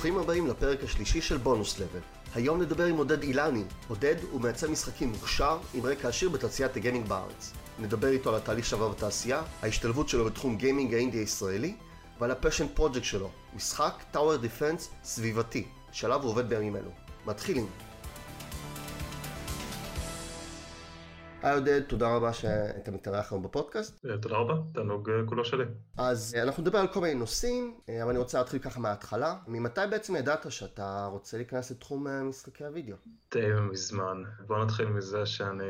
ברוכים הבאים לפרק השלישי של בונוס לבל. היום נדבר עם עודד אילני. עודד הוא מעצב משחקים מוכשר עם רקע עשיר בתעשיית הגיימינג בארץ. נדבר איתו על התהליך שעבר בתעשייה, ההשתלבות שלו בתחום גיימינג האינדי הישראלי, ועל ה passion project שלו, משחק tower defense סביבתי, שעליו הוא עובד בימים אלו. מתחילים. היי עודד, תודה רבה שאתה מתארח היום בפודקאסט. אה, תודה רבה, תענוג אה, כולו שלי. אז אה, אנחנו נדבר על כל מיני נושאים, אבל אני רוצה להתחיל ככה מההתחלה. ממתי בעצם ידעת שאתה רוצה להיכנס לתחום משחקי הוידאו? די מזמן. בוא נתחיל מזה שאני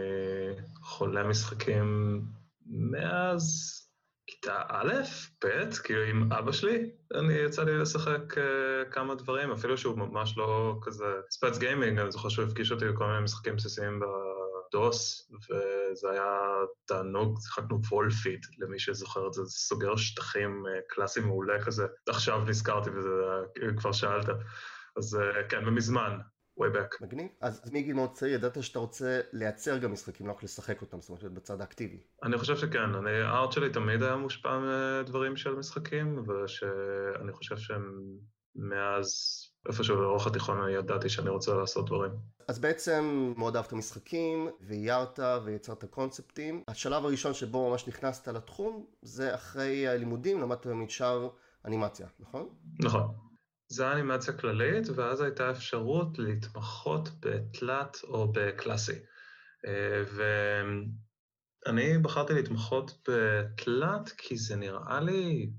חולה משחקים מאז כיתה א', ב', כאילו עם אבא שלי, אני יצא לי לשחק uh, כמה דברים, אפילו שהוא ממש לא כזה ספץ גיימינג, אני זוכר שהוא הפגיש אותי בכל מיני משחקים בסיסיים דוס, וזה היה תענוג, שיחקנו וולפיד, למי שזוכר את זה, זה סוגר שטחים אה, קלאסי מעולה כזה. עכשיו נזכרתי בזה, כבר שאלת. אז אה, כן, ומזמן, way back. מגניב. אז מגיל מאוד צעיר ידעת שאתה רוצה לייצר גם משחקים, לא רק לשחק אותם, זאת אומרת, בצד האקטיבי. אני חושב שכן, אני, הארט שלי תמיד היה מושפע מדברים של משחקים, ושאני חושב שהם מאז איפשהו לאורך התיכון אני ידעתי שאני רוצה לעשות דברים. אז בעצם מאוד אהבת משחקים, ואיירת ויצרת קונספטים. השלב הראשון שבו ממש נכנסת לתחום, זה אחרי הלימודים, למדת במשאר אנימציה, נכון? נכון. זה היה אנימציה כללית, ואז הייתה אפשרות להתמחות בתלת או בקלאסי. אה, ואני בחרתי להתמחות בתלת כי זה נראה לי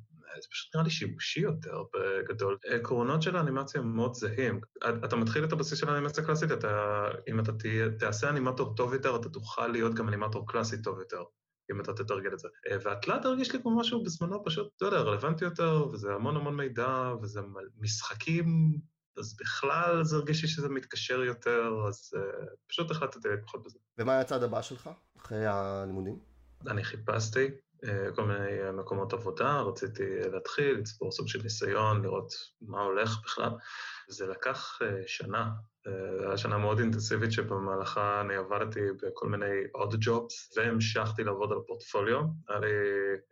זה פשוט נראה לי שימושי יותר בגדול. עקרונות של האנימציה הם מאוד זהים. אתה מתחיל את הבסיס של האנימציה הקלאסית, אתה, אם אתה תעשה אנימטור טוב יותר, אתה תוכל להיות גם אנימטור קלאסי טוב יותר, אם אתה תתרגל את זה. והתלת הרגיש לי כמו משהו בזמנו פשוט, אתה יודע, רלוונטי יותר, וזה המון המון מידע, וזה משחקים, אז בכלל זה הרגיש לי שזה מתקשר יותר, אז uh, פשוט החלטתי להתפחות בזה. ומה היה הצעד הבא שלך, אחרי הלימודים? אני חיפשתי אה, כל מיני מקומות עבודה, רציתי להתחיל, לצבור סוג של ניסיון, לראות מה הולך בכלל. זה לקח אה, שנה, אה, זו הייתה שנה מאוד אינטנסיבית שבמהלכה אני עבדתי בכל מיני עוד ג'ובס, והמשכתי לעבוד על הפורטפוליו. היה לי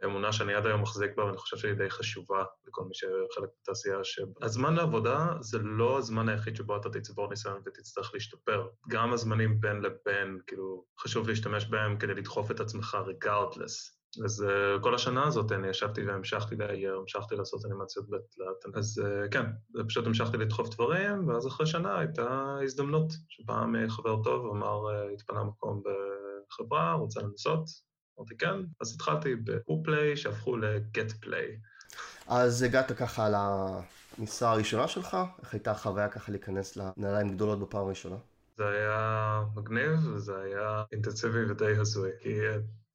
אמונה שאני עד היום מחזיק בה, ואני חושב שהיא די חשובה לכל מי שחלק בתעשייה. הזמן לעבודה זה לא הזמן היחיד שבו אתה תצבור ניסיון ותצטרך להשתפר. גם הזמנים בין לבין, כאילו, חשוב להשתמש בהם כדי לדחוף את עצמך regardless. אז uh, כל השנה הזאת אני ישבתי והמשכתי לאייר, המשכתי לעשות אנימציות בתלת, אז uh, כן, פשוט המשכתי לדחוף דברים, ואז אחרי שנה הייתה הזדמנות שבאה מחבר טוב, אמר, התפנה מקום בחברה, רוצה לנסות, אמרתי כן, אז התחלתי ב-Upplay שהפכו ל-Get Play. אז הגעת ככה למשרה הראשונה שלך, איך הייתה החוויה ככה להיכנס לנעליים גדולות בפעם הראשונה? זה היה מגניב, וזה היה אינטנסיבי ודי הזוי, כי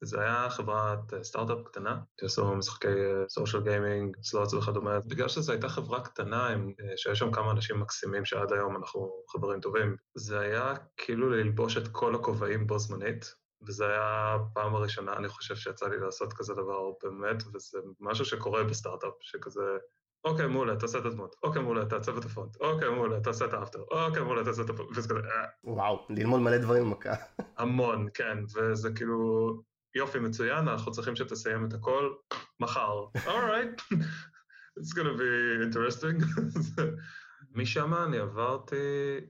זה היה חברת אה, סטארט-אפ קטנה, שעשו משחקי social gaming, slots וכדומה. בגלל שזו הייתה חברה קטנה, עם, אה, שיש שם כמה אנשים מקסימים שעד היום אנחנו חברים טובים, זה היה כאילו ללבוש את כל הכובעים בו זמנית, וזה היה הפעם הראשונה, אני חושב, שיצא לי לעשות כזה דבר באמת, וזה משהו שקורה בסטארט-אפ, שכזה... אוקיי, מעולה, תעשה את הדמות. אוקיי, מעולה, תעצב את הפונט. אוקיי, מעולה, תעשה את ה After. אוקיי, מעולה, תעשה את הפונט. וזה כזה... אה. וואו, ללמוד מלא דברים במכה. המון, כן, וזה כאילו... יופי, מצוין, אנחנו צריכים שתסיים את הכל מחר. אורייט, it's gonna be interesting. משם אני עברתי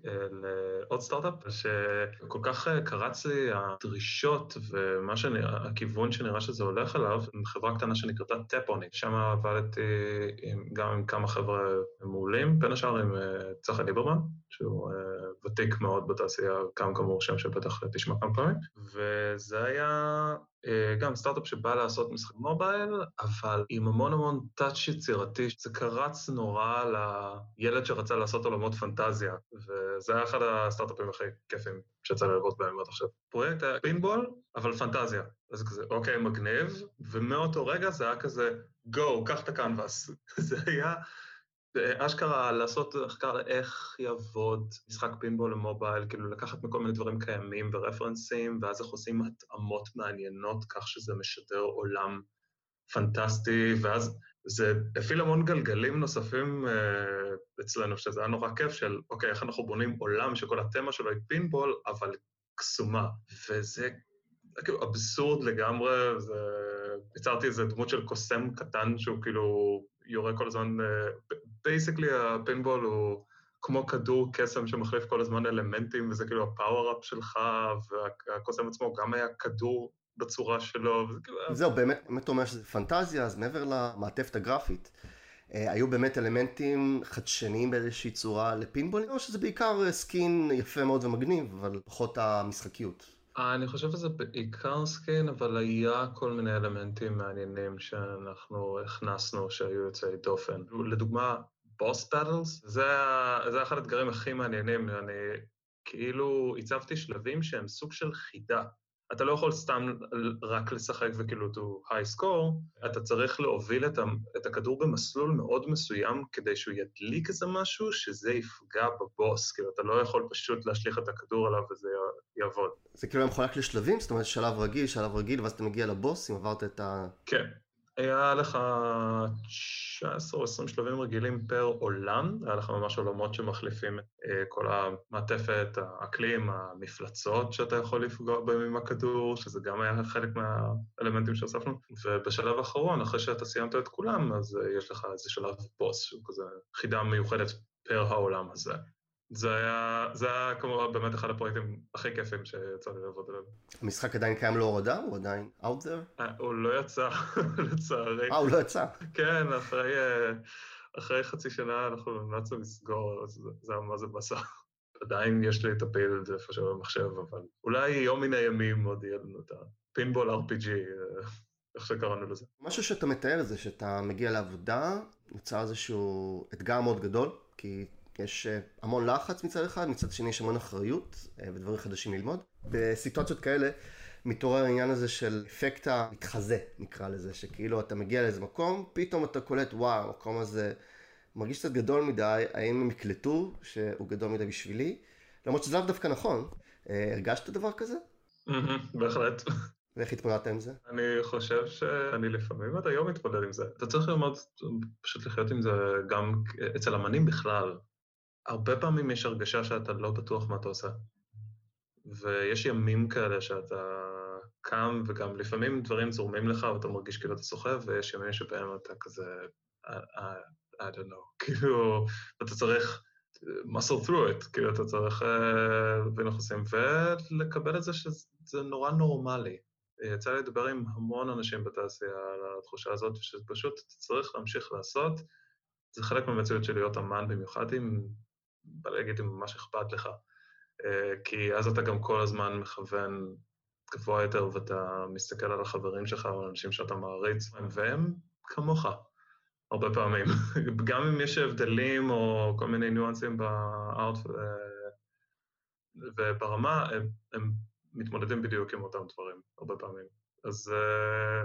אה, לעוד סטארט-אפ שכל כך אה, קרץ לי הדרישות ומה שנראה, הכיוון שנראה שזה הולך אליו, חברה קטנה שנקראתה טאפוני. שם עבדתי עם, גם עם כמה חבר'ה מעולים, בין השאר עם אה, צחי ליברמן, שהוא ותיק מאוד בתעשייה, גם כאמור שם שבטח תשמע כמה פעמים, וזה היה גם סטארט-אפ שבא לעשות משחק מובייל, אבל עם המון המון טאצ' יצירתי, זה קרץ נורא לילד שרצה לעשות עולמות פנטזיה, וזה היה אחד הסטארט-אפים הכי כיפים שיצא לי לראות בהם עד עכשיו. פרויקט היה פינבול, אבל פנטזיה. אז כזה, אוקיי, מגניב, ומאותו רגע זה היה כזה, גו, קח את הקנבס. זה היה... אשכרה לעשות מחקר איך יעבוד משחק פינבול למובייל, כאילו לקחת מכל מיני דברים קיימים ורפרנסים, ואז איך עושים התאמות מעניינות כך שזה משדר עולם פנטסטי, ואז זה הפעיל המון גלגלים נוספים uh, אצלנו, שזה היה נורא כיף של, אוקיי, איך אנחנו בונים עולם שכל התמה שלו היא פינבול, אבל קסומה. וזה כאילו אבסורד לגמרי, זה... יצרתי איזה דמות של קוסם קטן שהוא כאילו יורה כל הזמן, basically הפינבול הוא כמו כדור קסם שמחליף כל הזמן אלמנטים, וזה כאילו ה power-up שלך, והקוסם עצמו גם היה כדור בצורה שלו, כאילו... זהו, באמת, באמת אומר שזה פנטזיה, אז מעבר למעטפת הגרפית, היו באמת אלמנטים חדשניים באיזושהי צורה לפינבולים, או שזה בעיקר skin יפה מאוד ומגניב, אבל פחות המשחקיות? אני חושב שזה בעיקר skin, אבל היה כל מיני אלמנטים מעניינים שאנחנו הכנסנו שהיו יוצאי דופן. לדוגמה, boss battles, זה, זה אחד האתגרים הכי מעניינים, אני כאילו הצבתי שלבים שהם סוג של חידה. אתה לא יכול סתם רק לשחק וכאילו to high score, אתה צריך להוביל את, ה, את הכדור במסלול מאוד מסוים כדי שהוא ידליק איזה משהו שזה יפגע בבוס, כאילו אתה לא יכול פשוט להשליך את הכדור עליו וזה יעבוד. זה כאילו מחולק לשלבים? זאת אומרת שלב רגיל, שלב רגיל, ואז אתה מגיע לבוס אם עברת את ה... כן, היה לך 19 או 20 שלבים רגילים פר עולם, היה לך ממש עולמות שמחליפים את כל המעטפת, האקלים, המפלצות שאתה יכול לפגוע בהם עם הכדור, שזה גם היה חלק מהאלמנטים שהוספנו. ובשלב האחרון, אחרי שאתה סיימת את כולם, אז יש לך איזה שלב בוס, שהוא כזה חידה מיוחדת פר העולם הזה. זה היה, זה היה כמו באמת אחד הפרויקטים הכי כיפים שיצא לי לעבוד עליהם. המשחק עדיין קיים להורדה? הוא עדיין out there? הוא לא יצא, לצערי. אה, הוא לא יצא? כן, אחרי, אחרי חצי שנה אנחנו נאלצנו לסגור, אז זה היה מה זה בסך. עדיין יש לי את הפילד איפשהו במחשב, אבל אולי יום מן הימים עוד יהיה לנו את הפינבול RPG, איך שקראנו לזה. משהו שאתה מתאר זה שאתה מגיע לעבודה, נוצר איזשהו אתגר מאוד גדול, כי יש המון לחץ מצד אחד, מצד שני יש המון אחריות ודברים חדשים ללמוד. בסיטואציות כאלה מתעורר העניין הזה של אפקט המתחזה, נקרא לזה, שכאילו אתה מגיע לאיזה מקום, פתאום אתה קולט, וואו, המקום הזה מרגיש קצת גדול מדי, האם הם יקלטו שהוא גדול מדי בשבילי? למרות שזה לאו דווקא נכון. הרגשת דבר כזה? בהחלט. ואיך התמודדת עם זה? אני חושב שאני לפעמים עד היום מתמודד עם זה. אתה צריך ללמוד פשוט לחיות עם זה גם אצל אמנים בכלל. הרבה פעמים יש הרגשה שאתה לא בטוח מה אתה עושה. ויש ימים כאלה שאתה קם, וגם לפעמים דברים זורמים לך ואתה מרגיש כאילו אתה סוחב, ויש ימים שבהם אתה כזה, I, I, I don't know, כאילו, אתה צריך muscle through it, כאילו אתה צריך להבין איך עושים, ולקבל את זה שזה נורא נורמלי. יצא לי לדבר עם המון אנשים בתעשייה על התחושה הזאת, שפשוט אתה צריך להמשיך לעשות, זה חלק מהמציאות של להיות אמן, במיוחד אם בא להגיד אם ממש אכפת לך, כי אז אתה גם כל הזמן מכוון גבוה יותר ואתה מסתכל על החברים שלך על אנשים שאתה מעריץ, והם כמוך, הרבה פעמים. גם אם יש הבדלים או כל מיני ניואנסים בארט וברמה, הם, הם מתמודדים בדיוק עם אותם דברים, הרבה פעמים. אז,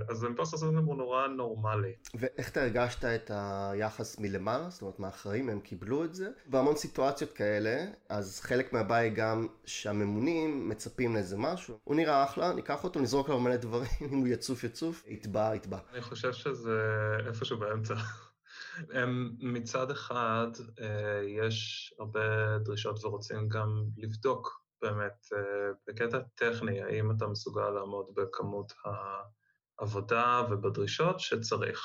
אז אימפוסטר סינדרום הוא נורא נורמלי. ואיך אתה הרגשת את היחס מלמעלה? זאת אומרת, מהאחראים הם קיבלו את זה? בהמון סיטואציות כאלה, אז חלק מהבעיה היא גם שהממונים מצפים לאיזה משהו. הוא נראה אחלה, ניקח אותו, נזרוק עליו מלא דברים, אם הוא יצוף יצוף, יטבע, יטבע. אני חושב שזה איפשהו באמצע. הם מצד אחד, יש הרבה דרישות ורוצים גם לבדוק באמת, בקטע טכני, האם אתה מסוגל לעמוד בכמות העבודה ובדרישות שצריך.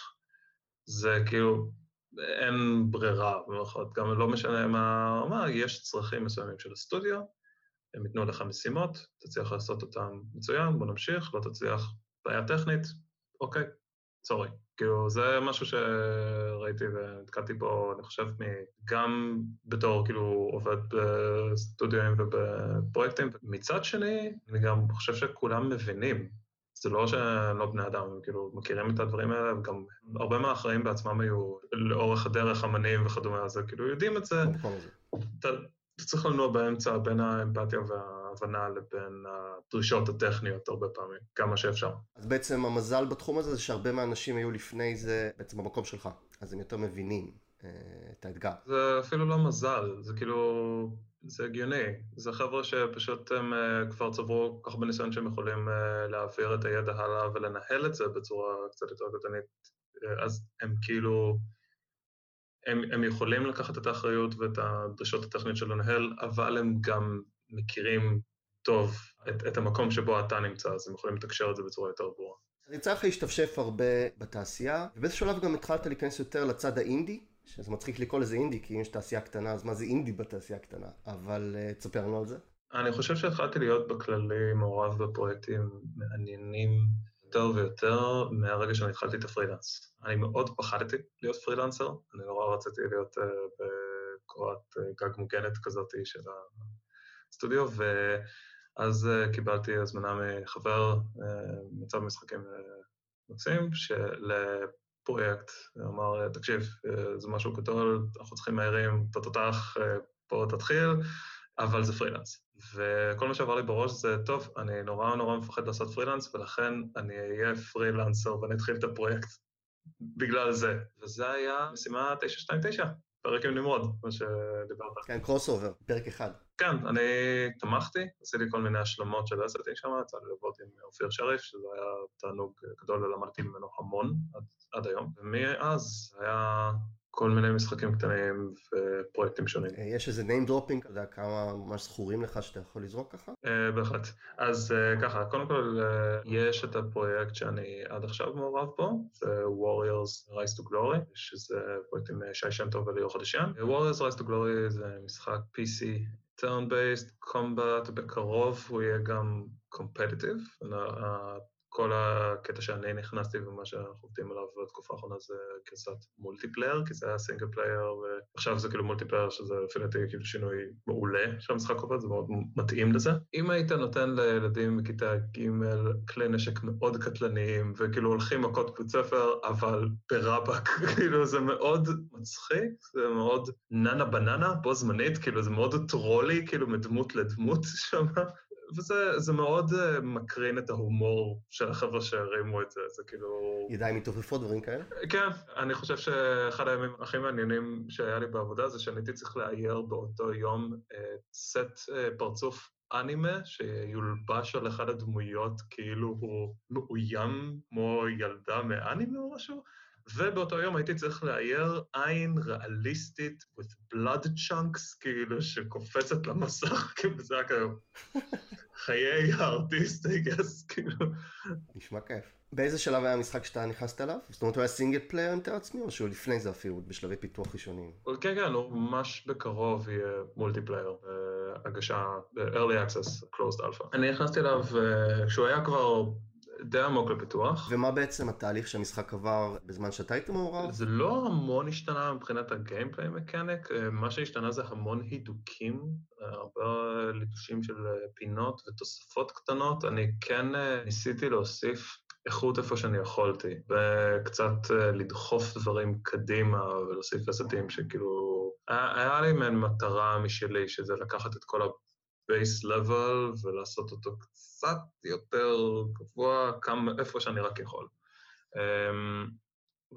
זה כאילו, אין ברירה, במיוחד, גם לא משנה מה, מה, יש צרכים מסוימים של הסטודיו, הם ייתנו לך משימות, תצליח לעשות אותם מצוין, בוא נמשיך, לא תצליח בעיה טכנית, אוקיי, סורי. כאילו, זה משהו שראיתי ונתקלתי בו, אני חושב, גם בתור כאילו עובד בסטודיואים ובפרויקטים. מצד שני, אני גם חושב שכולם מבינים. זה לא שהם לא בני אדם, הם כאילו מכירים את הדברים האלה, וגם הרבה מהאחראים בעצמם היו לאורך הדרך אמנים וכדומה, אז כאילו יודעים את זה. אתה צריך לנוע באמצע בין האמפתיה וה... ההבנה לבין הדרישות הטכניות הרבה פעמים, כמה שאפשר. אז בעצם המזל בתחום הזה זה שהרבה מהאנשים היו לפני זה בעצם במקום שלך, אז הם יותר מבינים אה, את האתגר. זה אפילו לא מזל, זה כאילו, זה הגיוני. זה חבר'ה שפשוט הם אה, כבר צברו כל כך הרבה ניסיון שהם יכולים אה, להעביר את הידע הלאה ולנהל את זה בצורה קצת יותר קטנית, אז הם כאילו... הם, הם יכולים לקחת את האחריות ואת הדרישות הטכניות של לנהל, אבל הם גם מכירים טוב את, את המקום שבו אתה נמצא, אז הם יכולים לתקשר את זה בצורה יותר ברורה. לך להשתפשף הרבה בתעשייה, ובאיזה שלב גם התחלת להיכנס יותר לצד האינדי, שזה מצחיק לקרוא לזה אינדי, כי אם יש תעשייה קטנה, אז מה זה אינדי בתעשייה קטנה? אבל uh, תספר לנו על זה. אני חושב שהתחלתי להיות בכללי מעורב בפרויקטים מעניינים יותר ויותר מהרגע שאני התחלתי את הפרילנס. אני מאוד פחדתי להיות פרילנסר, אני נורא רציתי להיות uh, בקורת uh, גג מוגנת כזאת של הסטודיו, ואז uh, קיבלתי הזמנה מחבר, uh, מצב משחקים uh, מקסים, לפרויקט, הוא אמר, תקשיב, זה משהו גדול, אנחנו צריכים מהירים, אתה תותח, פה תתחיל, אבל זה פרילנס. וכל מה שעבר לי בראש זה, טוב, אני נורא נורא מפחד לעשות פרילנס, ולכן אני אהיה פרילנסר ואני אתחיל את הפרויקט בגלל זה. וזה היה משימה 929, פרק עם נמרוד, כמו שדיברת. כן, cross-over, פרק אחד. כן, אני תמכתי, עשיתי כל מיני השלמות של assetים שם, יצא לי לעבוד עם אופיר שריף, שזה היה תענוג גדול ולמדתי ממנו המון עד, עד היום. ומאז היה כל מיני משחקים קטנים ופרויקטים שונים. אה, יש איזה name dropping, אתה יודע כמה ממש זכורים לך שאתה יכול לזרוק ככה? Uh, בהחלט. אז uh, ככה, קודם כל uh, יש את הפרויקט שאני עד עכשיו מעורב בו, זה Warriors Rise to Glory, שזה פרויקט עם שי שם טוב וליאור חדשיין. Warriors Rise to Glory זה משחק PC turn-based, combat, בקרוב הוא יהיה גם competitive. כל הקטע שאני נכנסתי ומה שאנחנו עובדים עליו בתקופה האחרונה זה גרסת multiplayer, כי זה היה single player, ועכשיו זה כאילו multiplayer שזה לפי דעתי כאילו שינוי מעולה של המשחק עובד, זה מאוד מתאים לזה. אם היית נותן לילדים בכיתה ג' כלי נשק מאוד קטלניים, וכאילו הולכים מכות בית ספר, אבל ברבאק, כאילו זה מאוד מצחיק, זה מאוד ננה בננה בו זמנית, כאילו זה מאוד טרולי, כאילו מדמות לדמות שם. וזה מאוד uh, מקרין את ההומור של החבר'ה שהרימו את זה, זה כאילו... ידיים מתעופפות, דברים כאלה? כן, אני חושב שאחד הימים הכי מעניינים שהיה לי בעבודה זה שאני הייתי צריך לאייר באותו יום uh, סט uh, פרצוף אנימה שיולבש על אחד הדמויות כאילו הוא מאוים כמו ילדה מאנימה או משהו. ובאותו יום הייתי צריך לאייר עין ריאליסטית with blood chunks, כאילו, שקופצת למסך, כאילו, זה רק היום. חיי ה artist, I guess, כאילו. נשמע כיף. באיזה שלב היה המשחק שאתה נכנסת אליו? זאת אומרת, הוא היה single player אני מתאר לעצמי, או שהוא לפני זה אפילו, בשלבי פיתוח ראשוניים? כן, כן, הוא ממש בקרוב יהיה multiplayer, הגשה, early access, closed alpha. אני נכנסתי אליו כשהוא היה כבר די עמוק לפיתוח. ומה בעצם התהליך שהמשחק עבר בזמן שאתה היית מעורב? זה לא המון השתנה מבחינת ה gameplay mechanic, מה שהשתנה זה המון הידוקים, הרבה ליטושים של פינות ותוספות קטנות. אני כן אה, ניסיתי להוסיף איכות איפה שאני יכולתי, וקצת אה, לדחוף דברים קדימה ולהוסיף assetים שכאילו... היה לי מעין מטרה משלי, שזה לקחת את כל ה... base level ולעשות אותו קצת יותר גבוה, כמה, איפה שאני רק יכול. Um,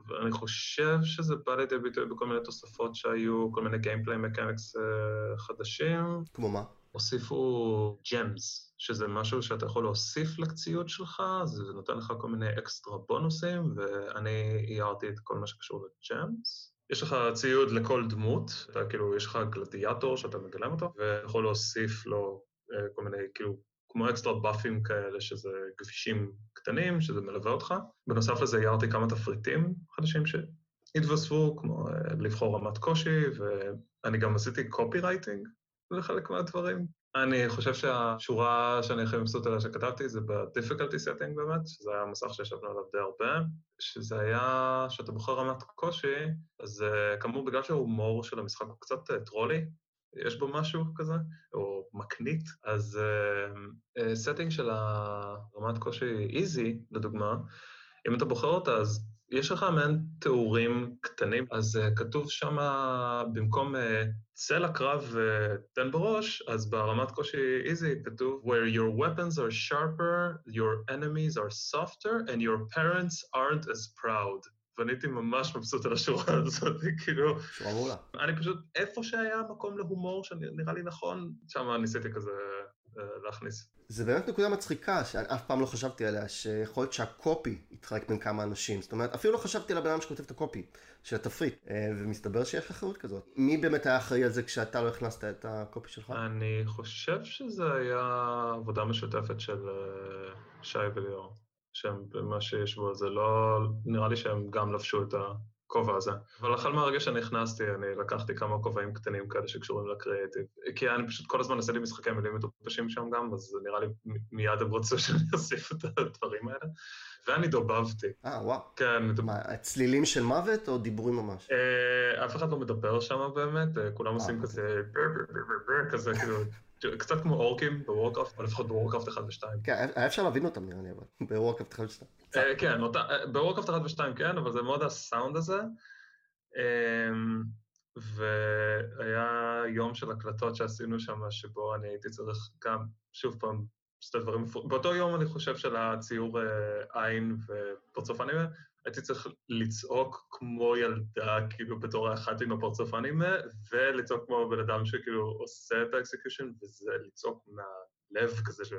ואני חושב שזה בא לידי ביטוי בכל מיני תוספות שהיו, כל מיני gameplay mechanics uh, חדשים. כמו מה? הוסיפו ג'מס, שזה משהו שאתה יכול להוסיף לקציוד שלך, זה נותן לך כל מיני אקסטרה בונוסים, ואני איירתי את כל מה שקשור לג'מס. יש לך ציוד לכל דמות, אתה כאילו, יש לך גלדיאטור שאתה מגלם אותו, ויכול להוסיף לו אה, כל מיני, כאילו, כמו אקסטרה באפים כאלה, שזה כבישים קטנים, שזה מלווה אותך. בנוסף לזה הערתי כמה תפריטים חדשים שהתווספו, כמו אה, לבחור רמת קושי, ואני גם עשיתי קופי רייטינג לחלק מהדברים. אני חושב שהשורה שאני הכי מבסוט עליה שכתבתי זה ב-difficulty setting באמת, שזה היה מסך שישבנו עליו די הרבה, שזה היה שאתה בוחר רמת קושי, אז uh, כאמור בגלל שההומור של המשחק הוא קצת uh, טרולי, יש בו משהו כזה, או מקנית, אז setting uh, של הרמת קושי easy, לדוגמה, אם אתה בוחר אותה, אז יש לך מעין תיאורים קטנים, אז uh, כתוב שם במקום uh, צא לקרב ותן בראש, אז ברמת קושי איזי כתוב where your weapons are sharper, your enemies are softer, and your parents aren't as proud. ואני הייתי ממש מבסוט על השורה הזאת, כאילו... שורה מעולה. אני פשוט, איפה שהיה מקום להומור שנראה לי נכון, שם ניסיתי כזה אה, להכניס. זה באמת נקודה מצחיקה, שאף פעם לא חשבתי עליה, שיכול להיות שהקופי יתחלק בין כמה אנשים. זאת אומרת, אפילו לא חשבתי על הבן אדם שכותב את הקופי של התפריט, אה, ומסתבר שיש אחריות כזאת. מי באמת היה אחראי על זה כשאתה לא הכנסת את הקופי שלך? אני חושב שזה היה עבודה משותפת של אה, שי וליאור. שהם במה שיש בו, זה לא... נראה לי שהם גם לבשו את הכובע הזה. אבל החל מהרגע שנכנסתי, אני לקחתי כמה כובעים קטנים כאלה שקשורים לקריאיטיב. כי אני פשוט כל הזמן עושה לי משחקי מילים מטופשים שם גם, אז נראה לי מיד הם רצו שאני אוסיף את הדברים האלה. ואני דובבתי. אה, וואו. כן. מה, צלילים של מוות או דיבורים ממש? אה, אף אחד לא מדבר שם באמת, אה, כולם עושים אוקיי. כזה... כזה כאילו... קצת כמו אורקים בוורקראפט, או לפחות בוורקראפט 1 ו-2. כן, היה אפשר להבין אותם נראה לי, אבל בוורקראפט 1 ו-2. אה, כן, בוורקראפט 1 ו-2 כן, אבל זה מאוד הסאונד הזה. אמ, והיה יום של הקלטות שעשינו שם, שבו אני הייתי צריך גם, שוב פעם, שתי דברים, באותו יום אני חושב של הציור אה, עין ופרצוף אנימה, הייתי צריך לצעוק כמו ילדה, כאילו בתור האחת עם הפרצוף אנימה, ולצעוק כמו בן אדם שכאילו עושה את ה execution, וזה לצעוק מהלב כזה של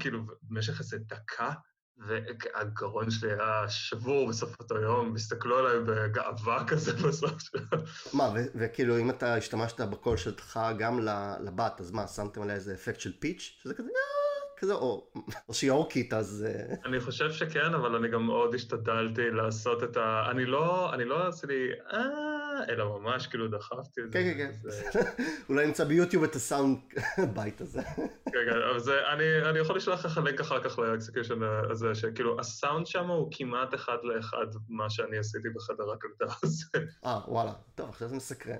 כאילו במשך איזה דקה, והגרון שלי היה שבור בסוף אותו יום, הסתכלו עליי בגאווה כזה בסוף של... מה, וכאילו אם אתה השתמשת בקול שלך גם לבת, אז מה, שמתם עליה איזה אפקט של פיץ'? שזה כזה, "אה", כזה, או או שהיא אורקית, אז... אה, אני חושב שכן, אבל אני גם מאוד השתדלתי לעשות את ה... אני לא, אני לא עשיתי אה, אלא ממש כאילו דחפתי את זה. כן, כן, כן. אולי נמצא ביוטיוב את הסאונד bite הזה. כן, כן, אבל זה, אני, אני יכול לשלוח לך לינק אחר כך ל execution הזה, שכאילו הסאונד שם הוא כמעט אחד לאחד מה שאני עשיתי בחדר הקלטה הזה. אה, וואלה. טוב, עכשיו זה מסקרן.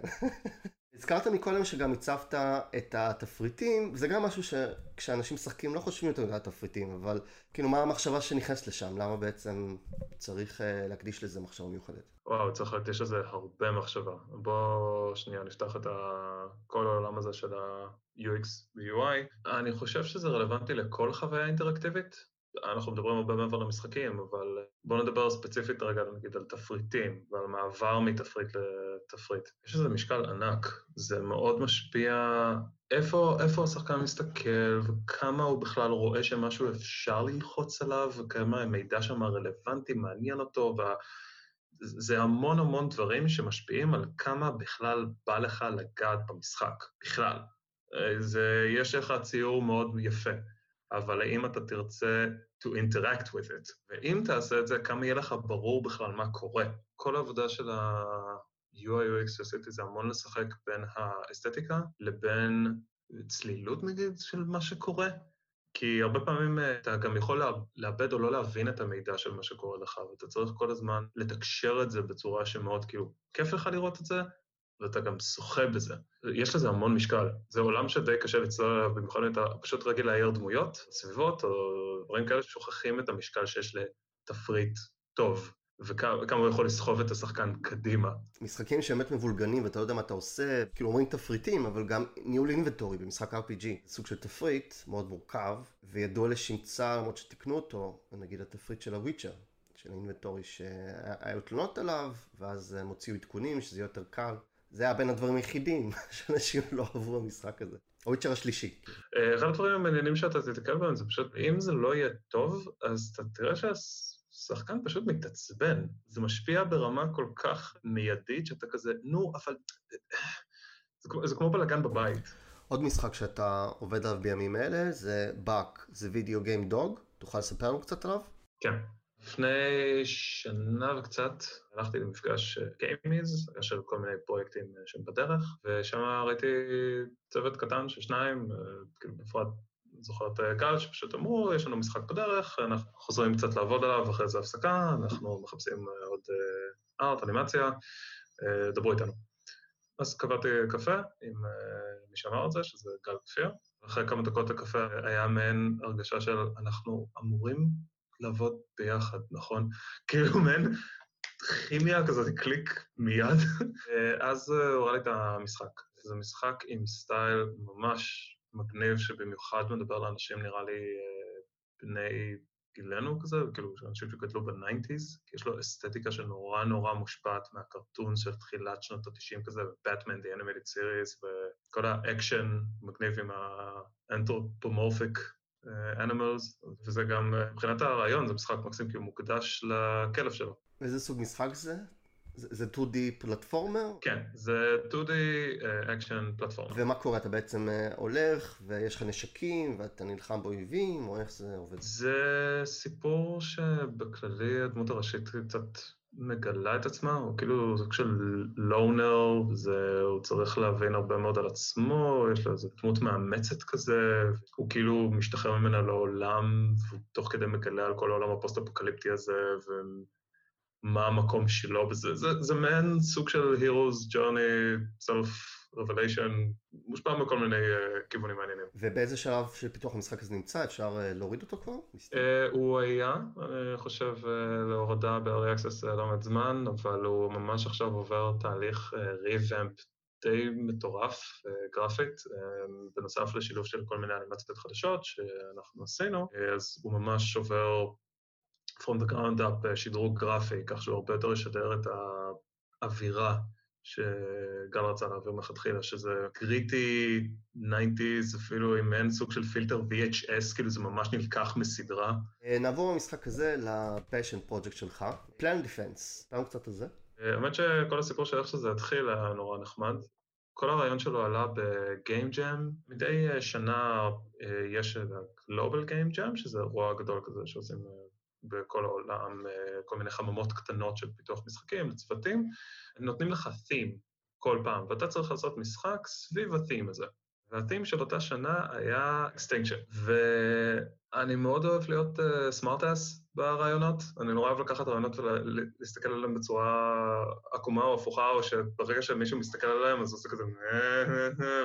הזכרת מקודם שגם הצבת את התפריטים, זה גם משהו שכשאנשים משחקים לא חושבים יותר על התפריטים, אבל כאילו מה המחשבה שנכנסת לשם? למה בעצם צריך אה, להקדיש לזה מחשבה מיוחדת? וואו, צריך להקדיש לזה הרבה מחשבה. בוא שנייה נפתח את ה... כל העולם הזה של ה-UX ו-UI. אני חושב שזה רלוונטי לכל חוויה אינטראקטיבית. אנחנו מדברים הרבה מעבר למשחקים, אבל בואו נדבר ספציפית רגע נגיד על תפריטים ועל מעבר מתפריט לתפריט. יש לזה משקל ענק, זה מאוד משפיע איפה, איפה השחקן מסתכל וכמה הוא בכלל רואה שמשהו אפשר ללחוץ עליו וכמה המידע שם רלוונטי, מעניין אותו, וה... זה המון המון דברים שמשפיעים על כמה בכלל בא לך לגעת במשחק, בכלל. אה, זה, יש לך ציור מאוד יפה, אבל האם אתה תרצה to interact with it, ואם תעשה את זה, כמה יהיה לך ברור בכלל מה קורה. כל העבודה של ה-UI UX שעשיתי זה המון לשחק בין האסתטיקה לבין צלילות נגיד של מה שקורה. כי הרבה פעמים אה, אתה גם יכול לאבד או לא להבין את המידע של מה שקורה לך, ואתה צריך כל הזמן לתקשר את זה בצורה שמאוד כאילו, כיף לך לראות את זה, ואתה גם שוחה בזה. יש לזה המון משקל. זה עולם שדי קשה לצלול עליו, במיוחד אם אתה פשוט רגיל לאייר דמויות, סביבות, או דברים כאלה ששוכחים את המשקל שיש לתפריט טוב, וכמה הוא יכול לסחוב את השחקן קדימה. משחקים שבאמת מבולגנים ואתה לא יודע מה אתה עושה, כאילו אומרים תפריטים, אבל גם ניהול אינבנטורי במשחק RPG, סוג של תפריט מאוד מורכב, וידוע לשמצה למרות שתיקנו אותו, נגיד התפריט של הוויצ'ר, של האינבנטורי שהיו תלונות עליו, אז הם הוציאו עדכונים שזה יהיה יותר קל. זה היה בין הדברים היחידים שאנשים לא אהבו במשחק הזה. הוויצ'ר השלישי. אה, אחד הדברים המעניינים שאתה תתקל בהם זה פשוט, אם זה לא יהיה טוב, אז אתה תראה שהשחקן פשוט מתעצבן. זה משפיע ברמה כל כך מיידית, שאתה כזה, נו, אבל... זה, כמו- זה כמו בלאגן בבית. עוד משחק שאתה עובד עליו בימים אלה זה באק, זה וידאו גיים דוג, תוכל לספר לנו קצת עליו? כן. לפני שנה וקצת הלכתי למפגש גיימיז, היה של כל מיני פרויקטים אה, שהם בדרך, ושם ראיתי צוות קטן של שניים, אה, כאילו בפרט זוכר את אה, גל, שפשוט אמרו, יש לנו משחק בדרך, אנחנו חוזרים קצת לעבוד עליו אחרי זה הפסקה, אנחנו מחפשים אה, עוד אה, ארט, אנימציה, אה, דברו איתנו. אז קבעתי קפה עם אה, מי שאמר את זה, שזה גל כפיר. אחרי כמה דקות הקפה היה מעין הרגשה של אנחנו אמורים לעבוד ביחד, נכון? כאילו מעין כימיה כזאת, קליק מיד. אז אה, הוא הראה לי את המשחק. זה משחק עם style ממש מגניב, שבמיוחד מדבר לאנשים, נראה לי, אה, בני גילנו כזה, כאילו, אנשים שגדלו בניינטיז, כי יש לו אסתטיקה שנורא נורא מושפעת מהקרטון של תחילת שנות ה-90 כזה, ובטמן, The Animated Series, וכל האקשן מגניב עם ה anthropomorphic animals, וזה גם, אה, מבחינת הרעיון, זה משחק מקסים כי הוא מוקדש לכלב שלו. איזה סוג משחק זה? זה 2D platformer? כן, זה 2D action platformer. ומה קורה? אתה בעצם הולך ויש לך נשקים ואתה נלחם באויבים, או איך זה עובד? זה סיפור שבכללי הדמות הראשית קצת מגלה את עצמה, הוא כאילו סוג של loner, הוא צריך להבין הרבה מאוד על עצמו, יש לו איזו דמות מאמצת כזה, הוא כאילו משתחרר ממנה לעולם, ותוך כדי מגלה על כל העולם הפוסט-אפוקליפטי הזה, ומה המקום שלו בזה. זה, זה מעין סוג של Hero's Journey, Self Revelation, מושפע מכל מיני uh, כיוונים מעניינים. ובאיזה שלב של פיתוח המשחק הזה נמצא? אפשר uh, להוריד אותו כבר? Uh, הוא היה, אני חושב, להורדה ב-early access לא מעט זמן, אבל הוא ממש עכשיו עובר תהליך revamp די מטורף גרפית, בנוסף לשילוב של כל מיני אנימציות חדשות שאנחנו עשינו, אז הוא ממש עובר from the ground up שדרוג גרפי, כך שהוא הרבה יותר ישדר את האווירה שגל רצה להעביר מלכתחילה, שזה קריטי 90's, אפילו עם אין סוג של פילטר VHS, כאילו זה ממש נלקח מסדרה. נעבור במשחק הזה לפשן פרויקט שלך, פלן דיפנס, פעם קצת על זה. האמת שכל הסיפור של איך שזה התחיל היה נורא נחמד. כל הרעיון שלו עלה בגיים ג'אם, מדי שנה יש גלובל גיים ג'אם, שזה אירוע גדול כזה שעושים בכל העולם, כל מיני חממות קטנות של פיתוח משחקים לצוותים. הם נותנים לך theme כל פעם, ואתה צריך לעשות משחק סביב ה-theme הזה. וה-theme של אותה שנה היה extinction. ואני מאוד אוהב להיות סמארט-אס uh, ברעיונות, אני נורא אוהב לקחת רעיונות ולהסתכל עליהם בצורה עקומה או הפוכה, או שברגע שמישהו מסתכל עליהם אז הוא עושה כזה,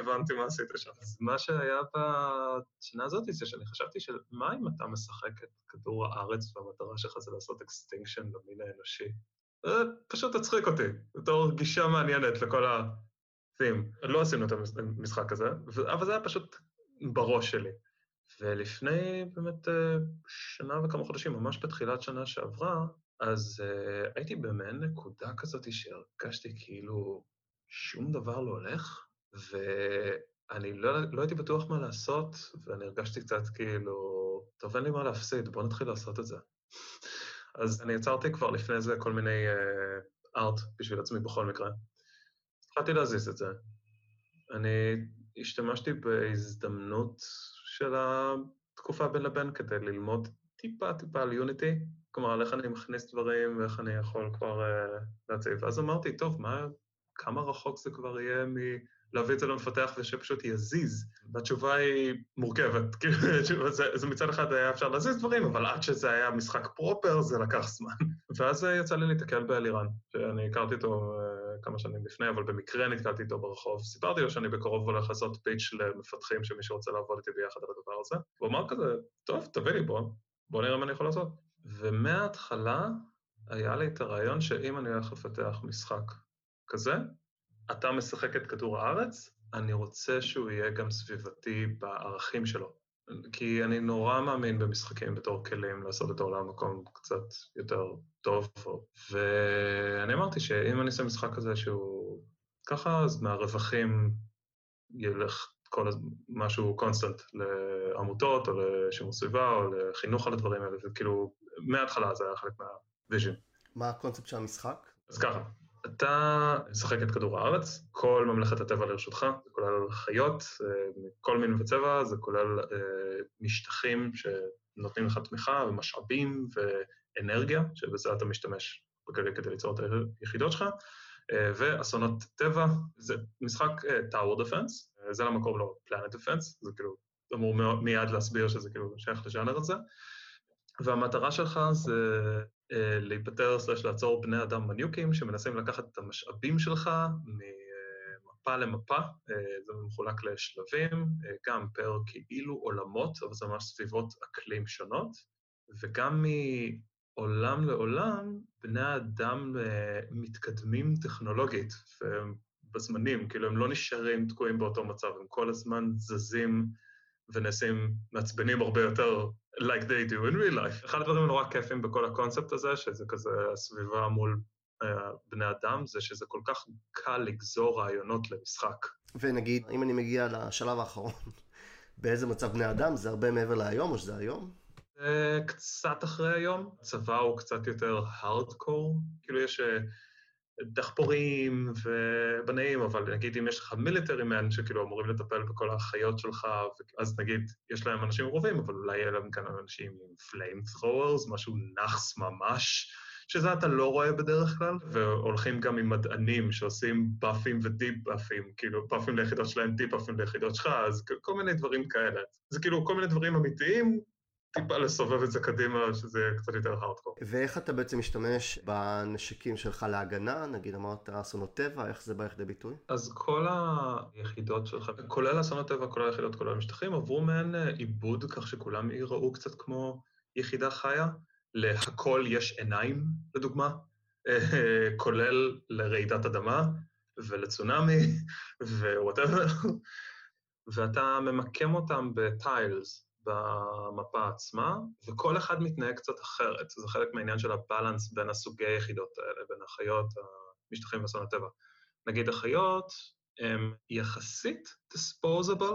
הבנתי מה עשית שם. אז מה שהיה בשנה הזאת זה שאני חשבתי של מה אם אתה משחק את כדור הארץ והמטרה שלך זה לעשות extinction למין האנושי? זה פשוט תצחיק אותי, בתור גישה מעניינת לכל ה-theme. לא עשינו את המשחק הזה, אבל זה היה פשוט בראש שלי. ולפני באמת שנה וכמה חודשים, ממש בתחילת שנה שעברה, אז uh, הייתי במעין נקודה כזאת שהרגשתי כאילו שום דבר לא הולך, ואני לא, לא הייתי בטוח מה לעשות, ואני הרגשתי קצת כאילו, טוב, אין לי מה להפסיד, בוא נתחיל לעשות את זה. אז אני יצרתי כבר לפני זה כל מיני ארט uh, בשביל עצמי בכל מקרה. התחלתי להזיז את זה. אני השתמשתי בהזדמנות של התקופה בין לבין כדי ללמוד טיפה-טיפה על יוניטי, כלומר, על איך אני מכניס דברים ואיך אני יכול כבר uh, להציב. ואז אמרתי, טוב, מה, כמה רחוק זה כבר יהיה מ... להביא את זה למפתח ושפשוט יזיז. והתשובה היא מורכבת, כאילו, זה, זה מצד אחד היה אפשר להזיז דברים, אבל עד שזה היה משחק פרופר זה לקח זמן. ואז יצא לי להתקל באלירן, שאני הכרתי אותו uh, כמה שנים לפני, אבל במקרה נתקלתי איתו ברחוב. סיפרתי לו שאני בקרוב הולך לעשות פיץ' למפתחים שמי שרוצה לעבוד איתי ביחד על הדבר הזה. הוא אמר כזה, טוב, תביא לי בוא, בוא נראה מה אני יכול לעשות. ומההתחלה היה לי את הרעיון שאם אני הולך לפתח משחק כזה, אתה משחק את כדור הארץ, אני רוצה שהוא יהיה גם סביבתי בערכים שלו. כי אני נורא מאמין במשחקים בתור כלים לעשות את העולם מקום קצת יותר טוב. ואני אמרתי שאם אני אעשה משחק כזה שהוא ככה, אז מהרווחים ילך כל משהו constant לעמותות, או לשימוש סביבה, או לחינוך על הדברים האלה, וכאילו, מההתחלה זה היה חלק מה vision. מה הקונספט של המשחק? אז ככה, אתה משחק את כדור הארץ, כל ממלכת הטבע לרשותך, זה כולל חיות מכל מין וצבע, זה כולל משטחים שנותנים לך תמיכה ומשאבים ואנרגיה, שבזה אתה משתמש בכלל כדי ליצור את היחידות שלך, ואסונות טבע, זה משחק Tower Defense, זה למקום לא Planet Defense, זה כאילו אמור מיד להסביר שזה כאילו שייך לז'אנר הזה, והמטרה שלך זה להיפטר סלש לעצור בני אדם מניוקים שמנסים לקחת את המשאבים שלך ממפה למפה, זה מחולק לשלבים, גם פר כאילו עולמות, אבל זה ממש סביבות אקלים שונות, וגם מעולם לעולם בני האדם מתקדמים טכנולוגית בזמנים, כאילו הם לא נשארים תקועים באותו מצב, הם כל הזמן זזים ונעשים מעצבנים הרבה יותר like they do in real life. אחד הדברים הנורא כיפים בכל הקונספט הזה, שזה כזה הסביבה מול uh, בני אדם, זה שזה כל כך קל לגזור רעיונות למשחק. ונגיד, אם אני מגיע לשלב האחרון, באיזה מצב בני אדם, זה הרבה מעבר להיום, או שזה היום? זה קצת אחרי היום. הצבא הוא קצת יותר הארדקור, כאילו יש... דחפורים ובנאים, אבל נגיד אם יש לך military man שכאילו אמורים לטפל בכל החיות שלך, אז נגיד יש להם אנשים רובים, אבל אולי יהיה להם כאן אנשים עם flamethrowers, משהו נאחס ממש, שזה אתה לא רואה בדרך כלל, והולכים גם עם מדענים שעושים באפים ודיבאפים, כאילו באפים ליחידות שלהם, דיבאפים ליחידות שלך, אז כל מיני דברים כאלה. זה כאילו כל מיני דברים אמיתיים, טיפה לסובב את זה קדימה, שזה קצת יותר הארדקור. ואיך אתה בעצם משתמש בנשקים שלך להגנה? נגיד אמרת אסונות טבע, איך זה בא לכדי ביטוי? אז כל היחידות שלך, כולל אסונות טבע, כולל היחידות, כולל המשטחים, עברו מעין עיבוד, כך שכולם ייראו קצת כמו יחידה חיה. להכל יש עיניים, לדוגמה, כולל לרעידת אדמה ולצונאמי whatever, ואתה ממקם אותם ב tiles. במפה עצמה, וכל אחד מתנהג קצת אחרת. זה חלק מהעניין של ה balance בין הסוגי היחידות האלה, בין החיות, המשטחים ואסון הטבע. נגיד החיות הם יחסית disposable,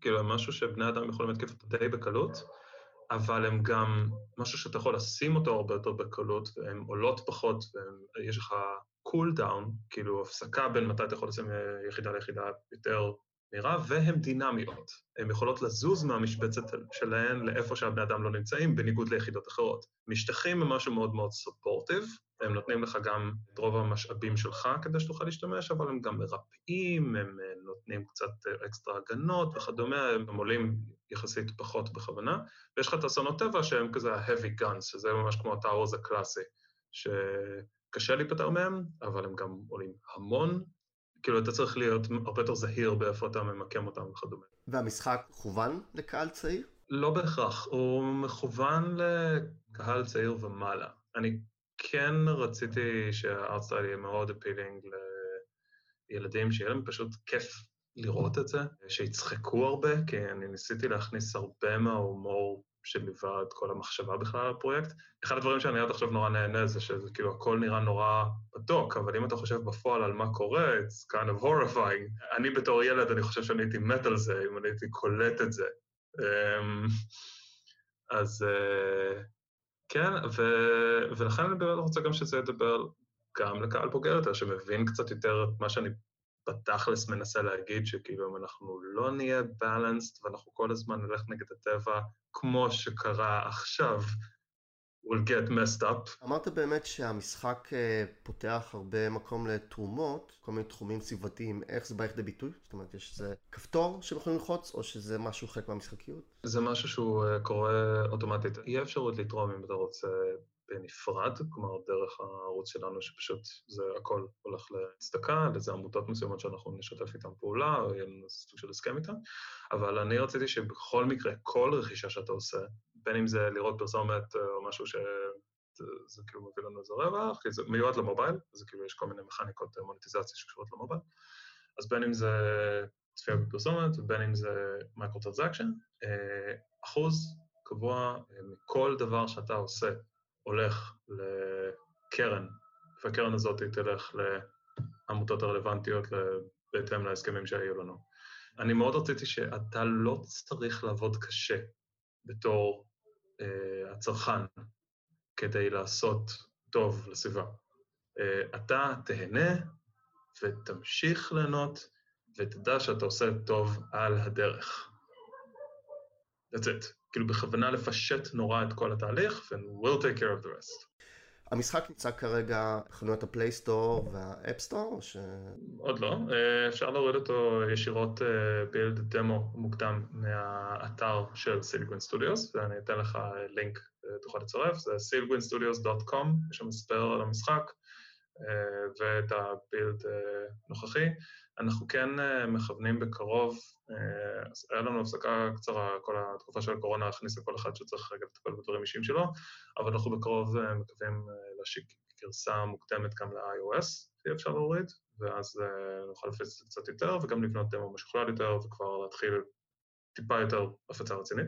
כאילו הם משהו שבני אדם יכולים להתקיף אותו די בקלות, אבל הם גם משהו שאתה יכול לשים אותו הרבה יותר בקלות, והן עולות פחות, ויש לך cooldown, כאילו הפסקה בין מתי אתה יכול לשים יחידה ליחידה יותר מהירה, והן דינמיות. הן יכולות לזוז מהמשבצת שלהן לאיפה שהבני אדם לא נמצאים, בניגוד ליחידות אחרות. משטחים הם משהו מאוד מאוד supportive, הם נותנים לך גם את רוב המשאבים שלך כדי שתוכל להשתמש, אבל הם גם מרפאים, הם אה, נותנים קצת אקסטרה הגנות וכדומה, הם עולים יחסית פחות בכוונה. ויש לך את אסונות טבע שהם כזה ה-heavy guns, שזה ממש כמו ה towers הקלאסי, שקשה להיפטר מהם, אבל הם גם עולים המון, כאילו, אתה צריך להיות הרבה יותר זהיר באיפה אתה ממקם אותם וכדומה. והמשחק מכוון לקהל צעיר? לא בהכרח, הוא מכוון לקהל צעיר ומעלה. אני כן רציתי שהארטסטייל יהיה מאוד אפילינג לילדים, שיהיה להם פשוט כיף לראות את זה, שיצחקו הרבה, כי אני ניסיתי להכניס הרבה מההומור שליווה את כל המחשבה בכלל על הפרויקט. אחד הדברים שאני עד עכשיו נורא נהנה זה שזה כאילו הכל נראה נורא מתוק, אבל אם אתה חושב בפועל על מה קורה, it's kind of horrifying. אני בתור ילד, אני חושב שאני הייתי מת על זה, אם אני הייתי קולט את זה. Um, אז uh, כן, ו, ולכן אני באמת רוצה גם שזה ידבר גם לקהל בוגר יותר, שמבין קצת יותר את מה שאני בתכלס מנסה להגיד שכאילו אם אנחנו לא נהיה בלנסט ואנחנו כל הזמן נלך נגד הטבע כמו שקרה עכשיו, we'll get messed up. אמרת באמת שהמשחק אה, פותח הרבה מקום לתרומות, כל מיני תחומים סביבתיים, איך זה בא לכדי ביטוי? זאת אומרת, יש איזה כפתור שהם יכולים ללחוץ, או שזה משהו חלק מהמשחקיות? זה משהו שהוא אה, קורה אוטומטית. יהיה אפשרות לתרום אם אתה רוצה בנפרד, כלומר דרך הערוץ שלנו שפשוט זה הכל הולך לצדקה, לזה עמותות מסוימות שאנחנו נשתף איתן פעולה, או יהיה לנו סוג של הסכם איתן, אבל אני רציתי שבכל מקרה, כל רכישה שאתה עושה, בין אם זה לראות פרסומת או משהו ש... זה, זה כאילו מביא לנו איזה רווח, כי זה מיועד למובייל, אז כאילו יש כל מיני מכניקות מוניטיזציה שקשורות למובייל, אז בין אם זה צפייה בפרסומת ובין אם זה micro-transaction, אה, אחוז קבוע אה, מכל דבר שאתה עושה הולך לקרן, והקרן הזאת תלך לעמותות הרלוונטיות בהתאם להסכמים שהיו לנו. אני מאוד רציתי שאתה לא צריך לעבוד קשה בתור אה, הצרכן כדי לעשות טוב לסביבה. אה, אתה תהנה ותמשיך ליהנות ותדע שאתה עושה טוב על הדרך. That's it. כאילו בכוונה לפשט נורא את כל התהליך, and we'll take care of the rest. המשחק נמצא כרגע בחנויות הפלייסטור והאפסטור, או ש... עוד לא, אה, אפשר להוריד אותו ישירות build אה, דמו מוקדם מהאתר של Silgwin Studios, ואני אתן לך לינק, אה, תוכל לצרף, זה silgwinstudios.com, יש שם מספר על המשחק, ואת ה build נוכחי. אנחנו כן מכוונים בקרוב אה, אז היה לנו הפסקה קצרה, כל התקופה של הקורונה הכניסה כל אחד שצריך רגע לטפל בדברים אישיים שלו, אבל אנחנו בקרוב אה, מקווים אה, להשיק גרסה מוקדמת גם ל-iOS, שיהיה אפשר להוריד, ואז נוכל להפיץ את זה קצת יותר, וגם לבנות דמו משוכלל יותר, וכבר להתחיל טיפה יותר הפצה רצינית.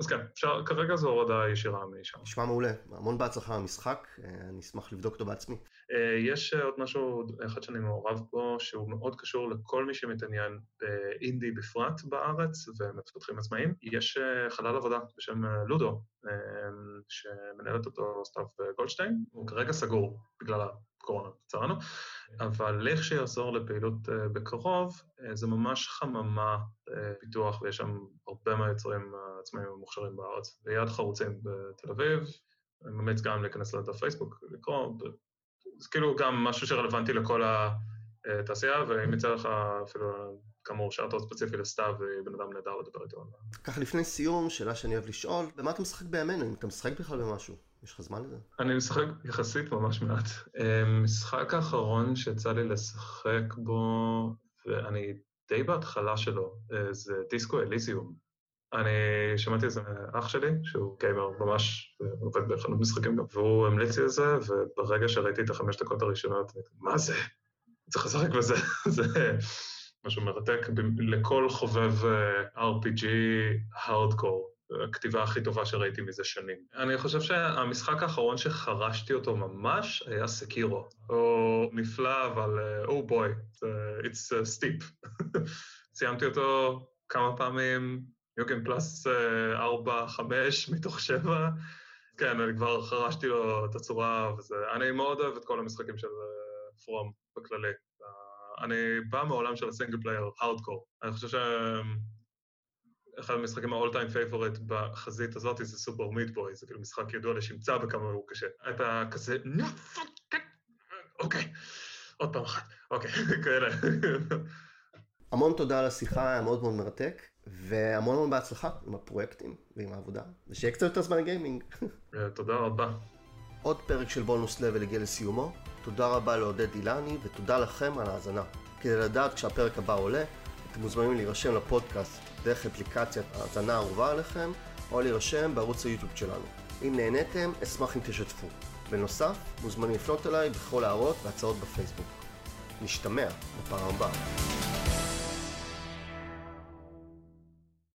אז כן, אפשר, כרגע זו הורדה ישירה משם. נשמע מעולה, המון בהצלחה במשחק, אני אשמח לבדוק אותו בעצמי. אה, יש עוד משהו, אחד שאני מעורב בו, שהוא מאוד קשור לכל מי שמתעניין באינדי בפרט בארץ ומפתחים עצמאיים. יש חלל עבודה בשם לודו, שמנהלת אותו סתיו גולדשטיין, הוא כרגע סגור בגלל הקורונה, לצערנו, אבל לכשיחזור לפעילות בקרוב, זה ממש חממה פיתוח, ויש שם הרבה מהיוצרים העצמאים המוכשרים בארץ. ליד חרוצים בתל אביב, אני ממליץ גם להיכנס לדף פייסבוק, לקרוא, זה כאילו גם משהו שרלוונטי לכל התעשייה, ואם יצא לך אפילו, כאמור, שארטות ספציפי לסתיו, בן אדם נהדר לדבר איתו. ככה לפני סיום, שאלה שאני אוהב לשאול, במה אתה משחק בימינו? אם אתה משחק בכלל במשהו? יש לך זמן לזה? אני משחק יחסית ממש מעט. משחק האחרון שיצא לי לשחק בו, ואני די בהתחלה שלו, זה דיסקו אליזיום. אני שמעתי את זה מאח שלי, שהוא גיימר ממש, עובד בחנות משחקים גם, והוא המליץ לי על זה, וברגע שראיתי את החמש דקות הראשונות, מה זה? צריך לשחק בזה, זה משהו מרתק לכל חובב RPG הארדקור, הכתיבה הכי טובה שראיתי מזה שנים. אני חושב שהמשחק האחרון שחרשתי אותו ממש היה סקירו. הוא נפלא, אבל או בוי, it's steep. סיימתי אותו כמה פעמים, יוגן פלאס 4-5 מתוך 7. כן, אני כבר חרשתי לו את הצורה, וזה... אני מאוד אוהב את כל המשחקים של From בכללי. אני בא מעולם של ה single player, hardcore. אני חושב שאחד המשחקים ה-all time favorite בחזית הזאת זה Super Meat Boy, זה כאילו משחק ידוע לשמצה בכמה הוא קשה. אתה כזה, אוקיי, עוד פעם אחת, אוקיי, כאלה. המון תודה על השיחה, היה מאוד מאוד מרתק. והמון המון בהצלחה עם הפרויקטים ועם העבודה, ושיהיה קצת יותר זמן גיימינג. תודה רבה. עוד פרק של בונוס לבל הגיע לסיומו. תודה רבה לעודד אילני, ותודה לכם על ההאזנה. כדי לדעת כשהפרק הבא עולה, אתם מוזמנים להירשם לפודקאסט דרך אפליקציית ההאזנה האהובה עליכם, או להירשם בערוץ היוטיוב שלנו. אם נהניתם, אשמח אם תשתפו. בנוסף, מוזמנים לפנות אליי בכל הערות והצעות בפייסבוק. נשתמע בפעם הבאה.